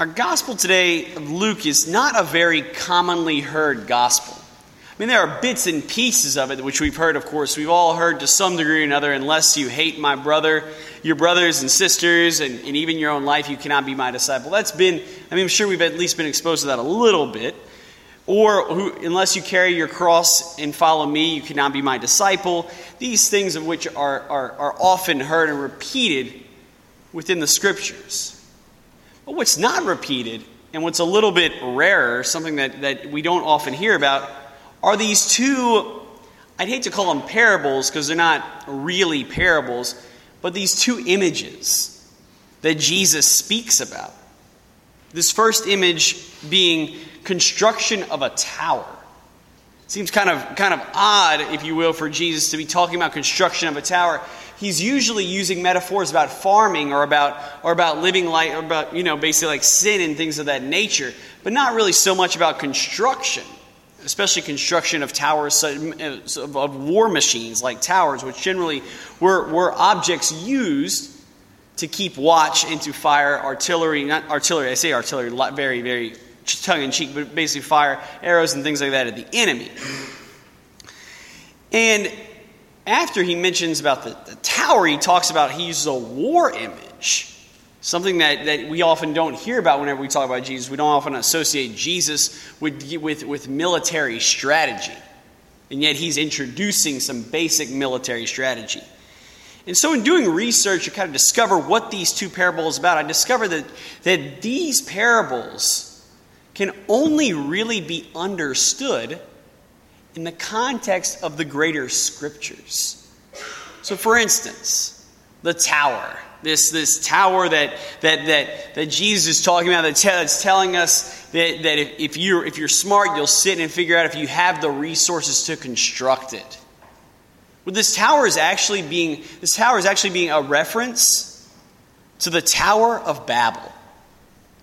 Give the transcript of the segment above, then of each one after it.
Our gospel today of Luke is not a very commonly heard gospel. I mean, there are bits and pieces of it which we've heard, of course. We've all heard to some degree or another, unless you hate my brother, your brothers and sisters, and, and even your own life, you cannot be my disciple. That's been, I mean, I'm sure we've at least been exposed to that a little bit. Or, who, unless you carry your cross and follow me, you cannot be my disciple. These things of which are, are, are often heard and repeated within the scriptures. But what's not repeated, and what's a little bit rarer, something that, that we don't often hear about, are these two, I'd hate to call them parables because they're not really parables, but these two images that Jesus speaks about. This first image being construction of a tower. Seems kind of, kind of odd, if you will, for Jesus to be talking about construction of a tower he's usually using metaphors about farming or about, or about living like, or about, you know, basically like sin and things of that nature, but not really so much about construction, especially construction of towers, of war machines like towers, which generally were, were objects used to keep watch and to fire artillery, not artillery, I say artillery very, very tongue in cheek, but basically fire arrows and things like that at the enemy. And after he mentions about the, the tower, he talks about he uses a war image. Something that, that we often don't hear about whenever we talk about Jesus. We don't often associate Jesus with, with, with military strategy. And yet he's introducing some basic military strategy. And so, in doing research to kind of discover what these two parables about, I discovered that, that these parables can only really be understood in the context of the greater scriptures. So, for instance, the tower. This, this tower that, that, that, that Jesus is talking about that's telling us that, that if, if, you're, if you're smart, you'll sit and figure out if you have the resources to construct it. Well, this tower is actually being this tower is actually being a reference to the Tower of Babel.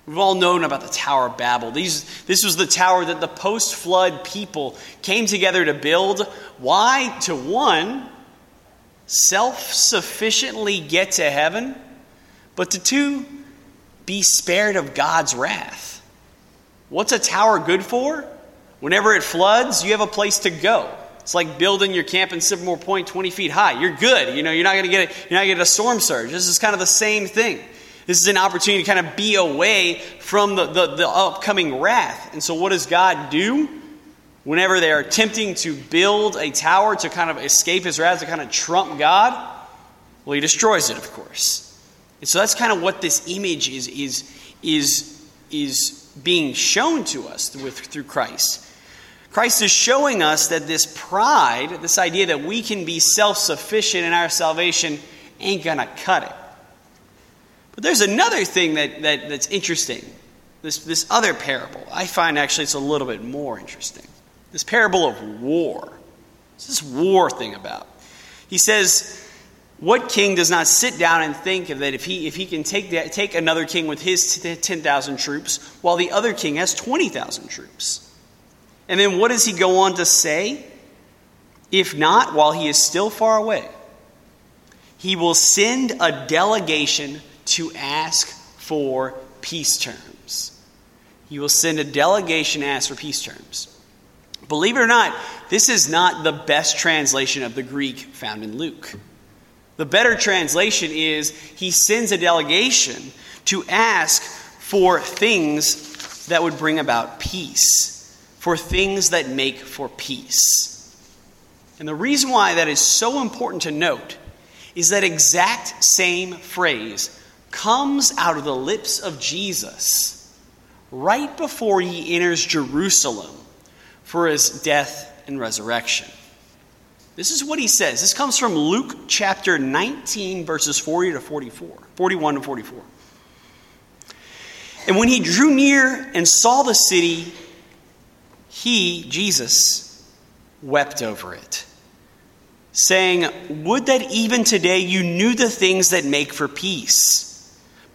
We've all known about the Tower of Babel. These, this was the tower that the post flood people came together to build. Why? To one, self sufficiently get to heaven, but to two, be spared of God's wrath. What's a tower good for? Whenever it floods, you have a place to go. It's like building your camp in Sycamore Point 20 feet high. You're good. You know, you're not going to get a, you're not going to get a storm surge. This is kind of the same thing. This is an opportunity to kind of be away from the, the, the upcoming wrath. And so, what does God do? Whenever they are attempting to build a tower to kind of escape his wrath, to kind of trump God, well, he destroys it, of course. And so that's kind of what this image is, is, is, is being shown to us with, through Christ. Christ is showing us that this pride, this idea that we can be self sufficient in our salvation, ain't going to cut it. But there's another thing that, that, that's interesting. This, this other parable. I find actually it's a little bit more interesting. This parable of war. What's this war thing about? He says, What king does not sit down and think that if he, if he can take, that, take another king with his 10,000 troops while the other king has 20,000 troops? And then what does he go on to say? If not, while he is still far away, he will send a delegation to ask for peace terms. He will send a delegation to ask for peace terms. Believe it or not, this is not the best translation of the Greek found in Luke. The better translation is he sends a delegation to ask for things that would bring about peace, for things that make for peace. And the reason why that is so important to note is that exact same phrase comes out of the lips of Jesus right before he enters Jerusalem for his death and resurrection. This is what he says. This comes from Luke chapter 19, verses 40 to 44, 41 to 44. And when he drew near and saw the city, he, Jesus, wept over it, saying, Would that even today you knew the things that make for peace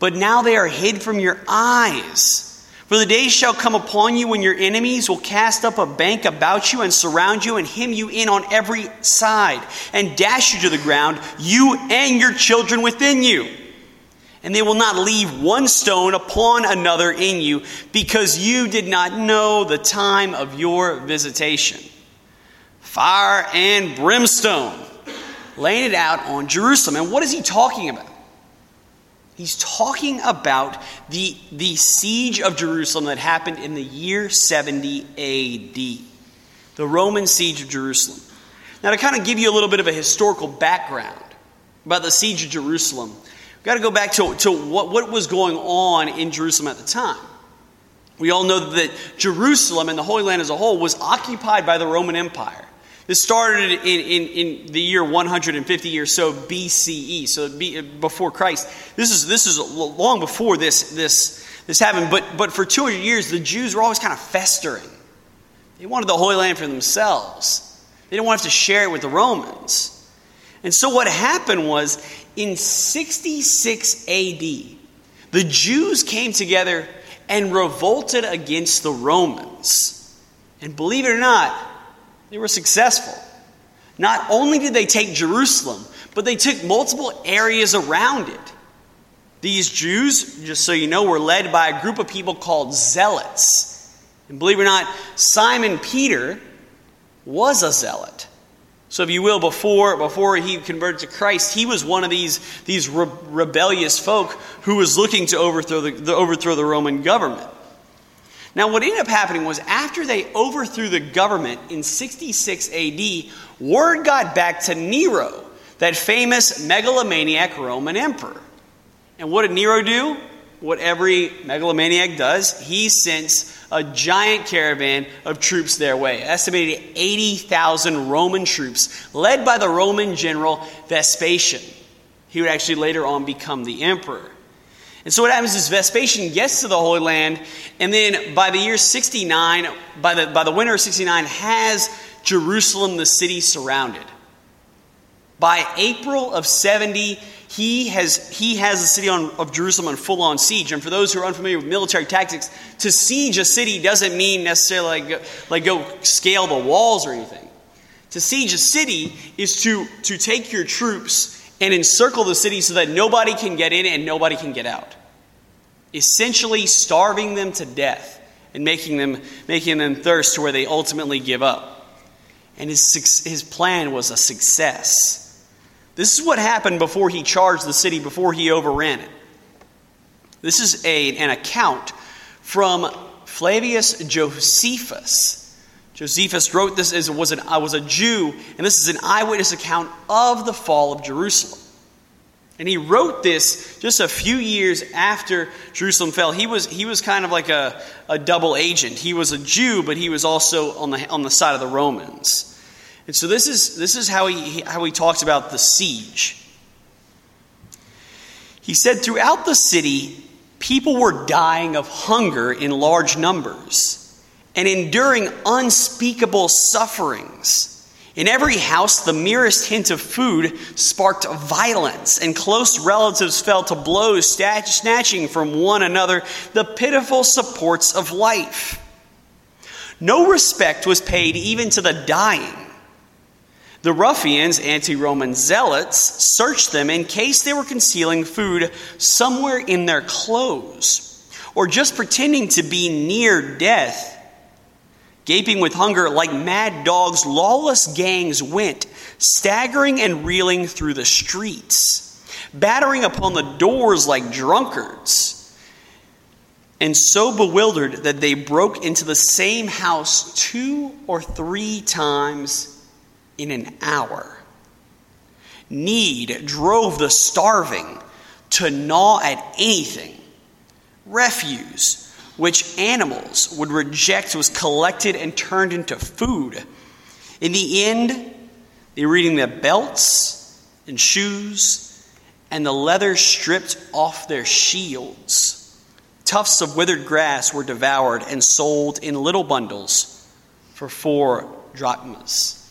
but now they are hid from your eyes. For the days shall come upon you when your enemies will cast up a bank about you and surround you and hem you in on every side and dash you to the ground, you and your children within you. and they will not leave one stone upon another in you, because you did not know the time of your visitation. Fire and brimstone laying it out on Jerusalem. And what is he talking about? He's talking about the, the siege of Jerusalem that happened in the year 70 AD, the Roman siege of Jerusalem. Now, to kind of give you a little bit of a historical background about the siege of Jerusalem, we've got to go back to, to what, what was going on in Jerusalem at the time. We all know that Jerusalem and the Holy Land as a whole was occupied by the Roman Empire. This started in, in, in the year 150 or so BCE, so before Christ. This is, this is long before this, this, this happened, but, but for 200 years, the Jews were always kind of festering. They wanted the Holy Land for themselves, they didn't want to have to share it with the Romans. And so what happened was in 66 AD, the Jews came together and revolted against the Romans. And believe it or not, they were successful. Not only did they take Jerusalem, but they took multiple areas around it. These Jews, just so you know, were led by a group of people called zealots. And believe it or not, Simon Peter was a zealot. So, if you will, before, before he converted to Christ, he was one of these, these re- rebellious folk who was looking to overthrow the, the, overthrow the Roman government. Now, what ended up happening was after they overthrew the government in 66 AD, word got back to Nero, that famous megalomaniac Roman emperor. And what did Nero do? What every megalomaniac does, he sends a giant caravan of troops their way. Estimated 80,000 Roman troops, led by the Roman general Vespasian. He would actually later on become the emperor. And so what happens is Vespasian gets to the Holy Land, and then by the year 69, by the, by the winter of 69, has Jerusalem, the city, surrounded. By April of 70, he has, he has the city on, of Jerusalem on full on siege. And for those who are unfamiliar with military tactics, to siege a city doesn't mean necessarily like, like go scale the walls or anything. To siege a city is to, to take your troops and encircle the city so that nobody can get in and nobody can get out. Essentially, starving them to death and making them, making them thirst to where they ultimately give up. And his, his plan was a success. This is what happened before he charged the city, before he overran it. This is a, an account from Flavius Josephus. Josephus wrote this as was, an, I was a Jew, and this is an eyewitness account of the fall of Jerusalem. And he wrote this just a few years after Jerusalem fell. He was, he was kind of like a, a double agent. He was a Jew, but he was also on the, on the side of the Romans. And so this is, this is how, he, how he talks about the siege. He said, Throughout the city, people were dying of hunger in large numbers and enduring unspeakable sufferings. In every house, the merest hint of food sparked violence, and close relatives fell to blows, snatching from one another the pitiful supports of life. No respect was paid even to the dying. The ruffians, anti Roman zealots, searched them in case they were concealing food somewhere in their clothes or just pretending to be near death Gaping with hunger, like mad dogs, lawless gangs went, staggering and reeling through the streets, battering upon the doors like drunkards, and so bewildered that they broke into the same house two or three times in an hour. Need drove the starving to gnaw at anything. Refuse which animals would reject was collected and turned into food. In the end, they were eating their belts and shoes and the leather stripped off their shields. Tufts of withered grass were devoured and sold in little bundles for four drachmas.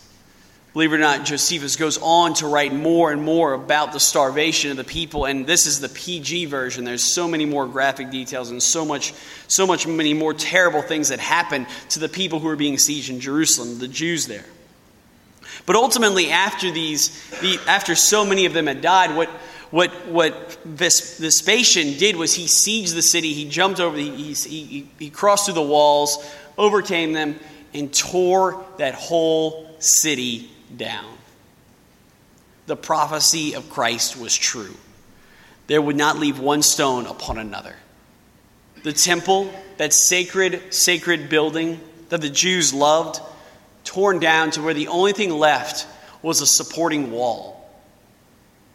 Believe it or not, Josephus goes on to write more and more about the starvation of the people, and this is the PG version. There's so many more graphic details and so much, so much many more terrible things that happen to the people who are being sieged in Jerusalem, the Jews there. But ultimately, after these, the, after so many of them had died, what, what, what Vespasian did was he sieged the city, he jumped over, the, he, he, he crossed through the walls, overcame them, and tore that whole city down. The prophecy of Christ was true. There would not leave one stone upon another. The temple, that sacred, sacred building that the Jews loved, torn down to where the only thing left was a supporting wall.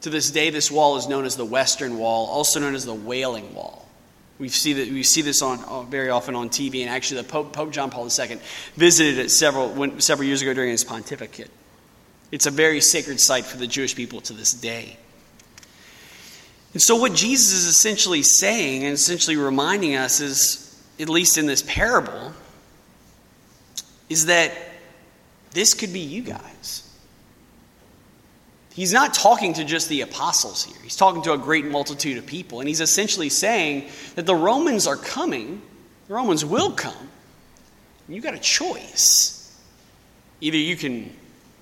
To this day, this wall is known as the Western Wall, also known as the Wailing Wall. We see, that, we see this on, very often on TV, and actually, the Pope, Pope John Paul II visited it several, several years ago during his pontificate. It's a very sacred site for the Jewish people to this day. And so, what Jesus is essentially saying and essentially reminding us is, at least in this parable, is that this could be you guys. He's not talking to just the apostles here. He's talking to a great multitude of people. And he's essentially saying that the Romans are coming, the Romans will come. And You've got a choice. Either you can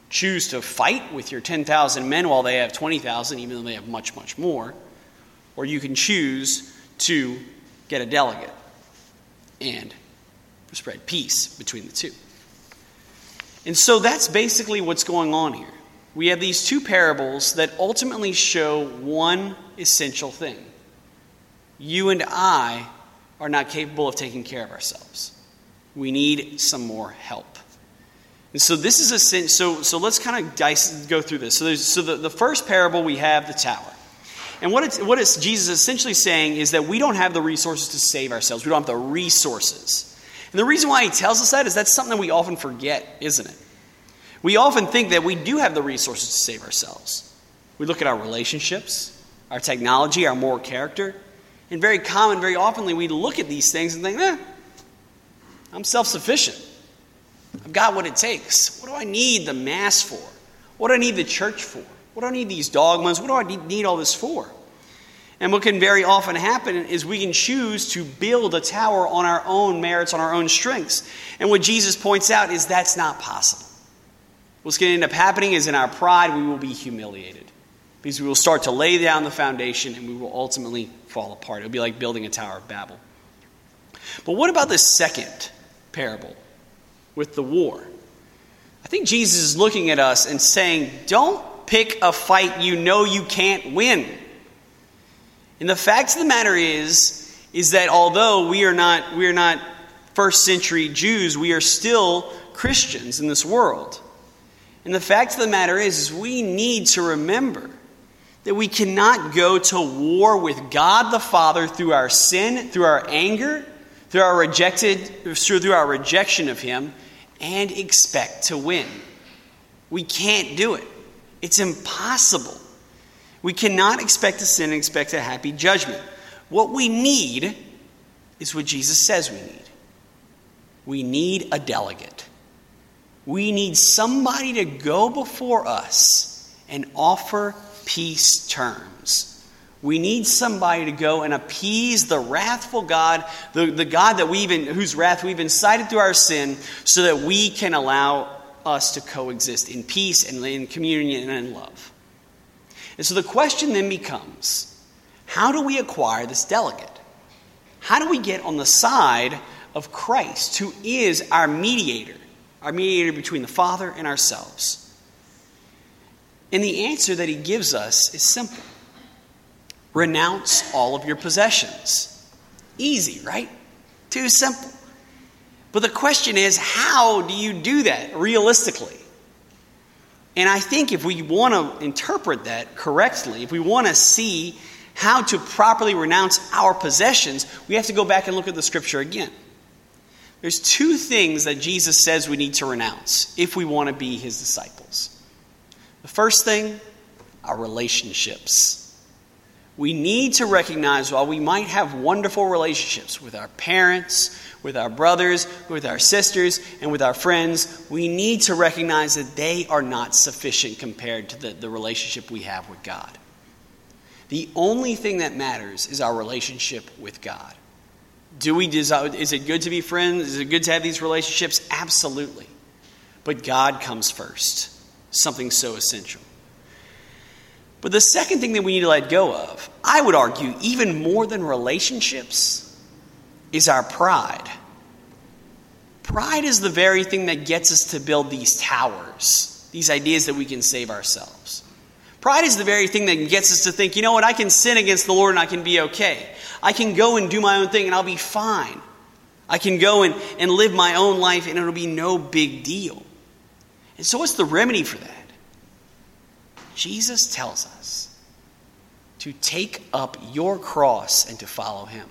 choose to fight with your 10,000 men while they have 20,000, even though they have much, much more, or you can choose to get a delegate and spread peace between the two. And so that's basically what's going on here we have these two parables that ultimately show one essential thing you and I are not capable of taking care of ourselves. We need some more help. And so this is a so so let's kind of dice, go through this. So, so the, the first parable we have the tower. And what it's, what it's Jesus essentially saying is that we don't have the resources to save ourselves. We don't have the resources. And the reason why he tells us that is that's something that we often forget, isn't it? We often think that we do have the resources to save ourselves. We look at our relationships, our technology, our moral character, and very common, very oftenly, we look at these things and think, eh, I'm self sufficient. I've got what it takes. What do I need the Mass for? What do I need the church for? What do I need these dogmas? What do I need all this for? And what can very often happen is we can choose to build a tower on our own merits, on our own strengths. And what Jesus points out is that's not possible. What's going to end up happening is in our pride, we will be humiliated because we will start to lay down the foundation and we will ultimately fall apart. It'll be like building a Tower of Babel. But what about this second parable with the war? I think Jesus is looking at us and saying, don't pick a fight you know you can't win. And the fact of the matter is, is that although we are not, we are not first century Jews, we are still Christians in this world. And the fact of the matter is, is we need to remember that we cannot go to war with God the Father through our sin, through our anger, through our rejected through our rejection of him and expect to win. We can't do it. It's impossible. We cannot expect to sin and expect a happy judgment. What we need is what Jesus says we need. We need a delegate. We need somebody to go before us and offer peace terms. We need somebody to go and appease the wrathful God, the, the God that we've in, whose wrath we've incited through our sin, so that we can allow us to coexist in peace and in communion and in love. And so the question then becomes how do we acquire this delegate? How do we get on the side of Christ, who is our mediator? our mediator between the Father and ourselves. And the answer that he gives us is simple renounce all of your possessions. Easy, right? Too simple. But the question is, how do you do that realistically? And I think if we want to interpret that correctly, if we want to see how to properly renounce our possessions, we have to go back and look at the scripture again. There's two things that Jesus says we need to renounce if we want to be his disciples. The first thing, our relationships. We need to recognize while we might have wonderful relationships with our parents, with our brothers, with our sisters, and with our friends, we need to recognize that they are not sufficient compared to the, the relationship we have with God. The only thing that matters is our relationship with God. Do we desire, is it good to be friends? Is it good to have these relationships? Absolutely. But God comes first, something so essential. But the second thing that we need to let go of, I would argue, even more than relationships, is our pride. Pride is the very thing that gets us to build these towers, these ideas that we can save ourselves. Pride is the very thing that gets us to think, you know what, I can sin against the Lord and I can be okay. I can go and do my own thing and I'll be fine. I can go and, and live my own life and it'll be no big deal. And so, what's the remedy for that? Jesus tells us to take up your cross and to follow him.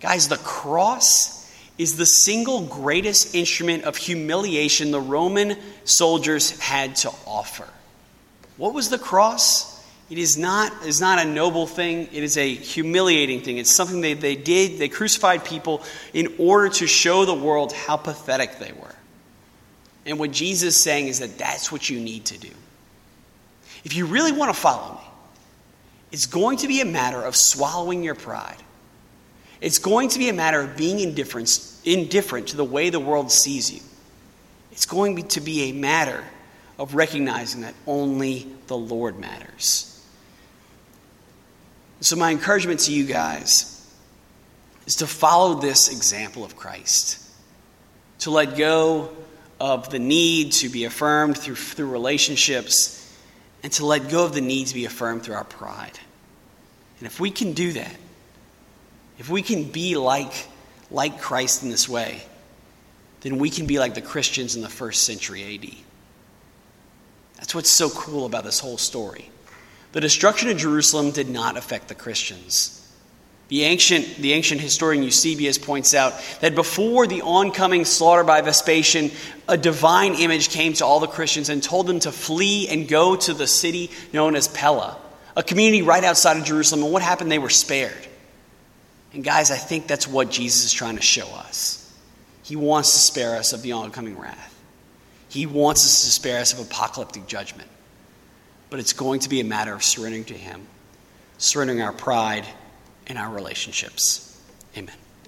Guys, the cross is the single greatest instrument of humiliation the Roman soldiers had to offer. What was the cross? It is not, is not a noble thing, it is a humiliating thing. It's something they, they did. They crucified people in order to show the world how pathetic they were. And what Jesus is saying is that that's what you need to do. If you really want to follow me, it's going to be a matter of swallowing your pride. It's going to be a matter of being indifferent, indifferent to the way the world sees you. It's going to be a matter of recognizing that only the Lord matters. So, my encouragement to you guys is to follow this example of Christ, to let go of the need to be affirmed through, through relationships, and to let go of the needs to be affirmed through our pride. And if we can do that, if we can be like, like Christ in this way, then we can be like the Christians in the first century AD. That's what's so cool about this whole story. The destruction of Jerusalem did not affect the Christians. The ancient, the ancient historian Eusebius points out that before the oncoming slaughter by Vespasian, a divine image came to all the Christians and told them to flee and go to the city known as Pella, a community right outside of Jerusalem. And what happened? They were spared. And guys, I think that's what Jesus is trying to show us. He wants to spare us of the oncoming wrath. He wants us to spare us of apocalyptic judgment. But it's going to be a matter of surrendering to Him, surrendering our pride and our relationships. Amen.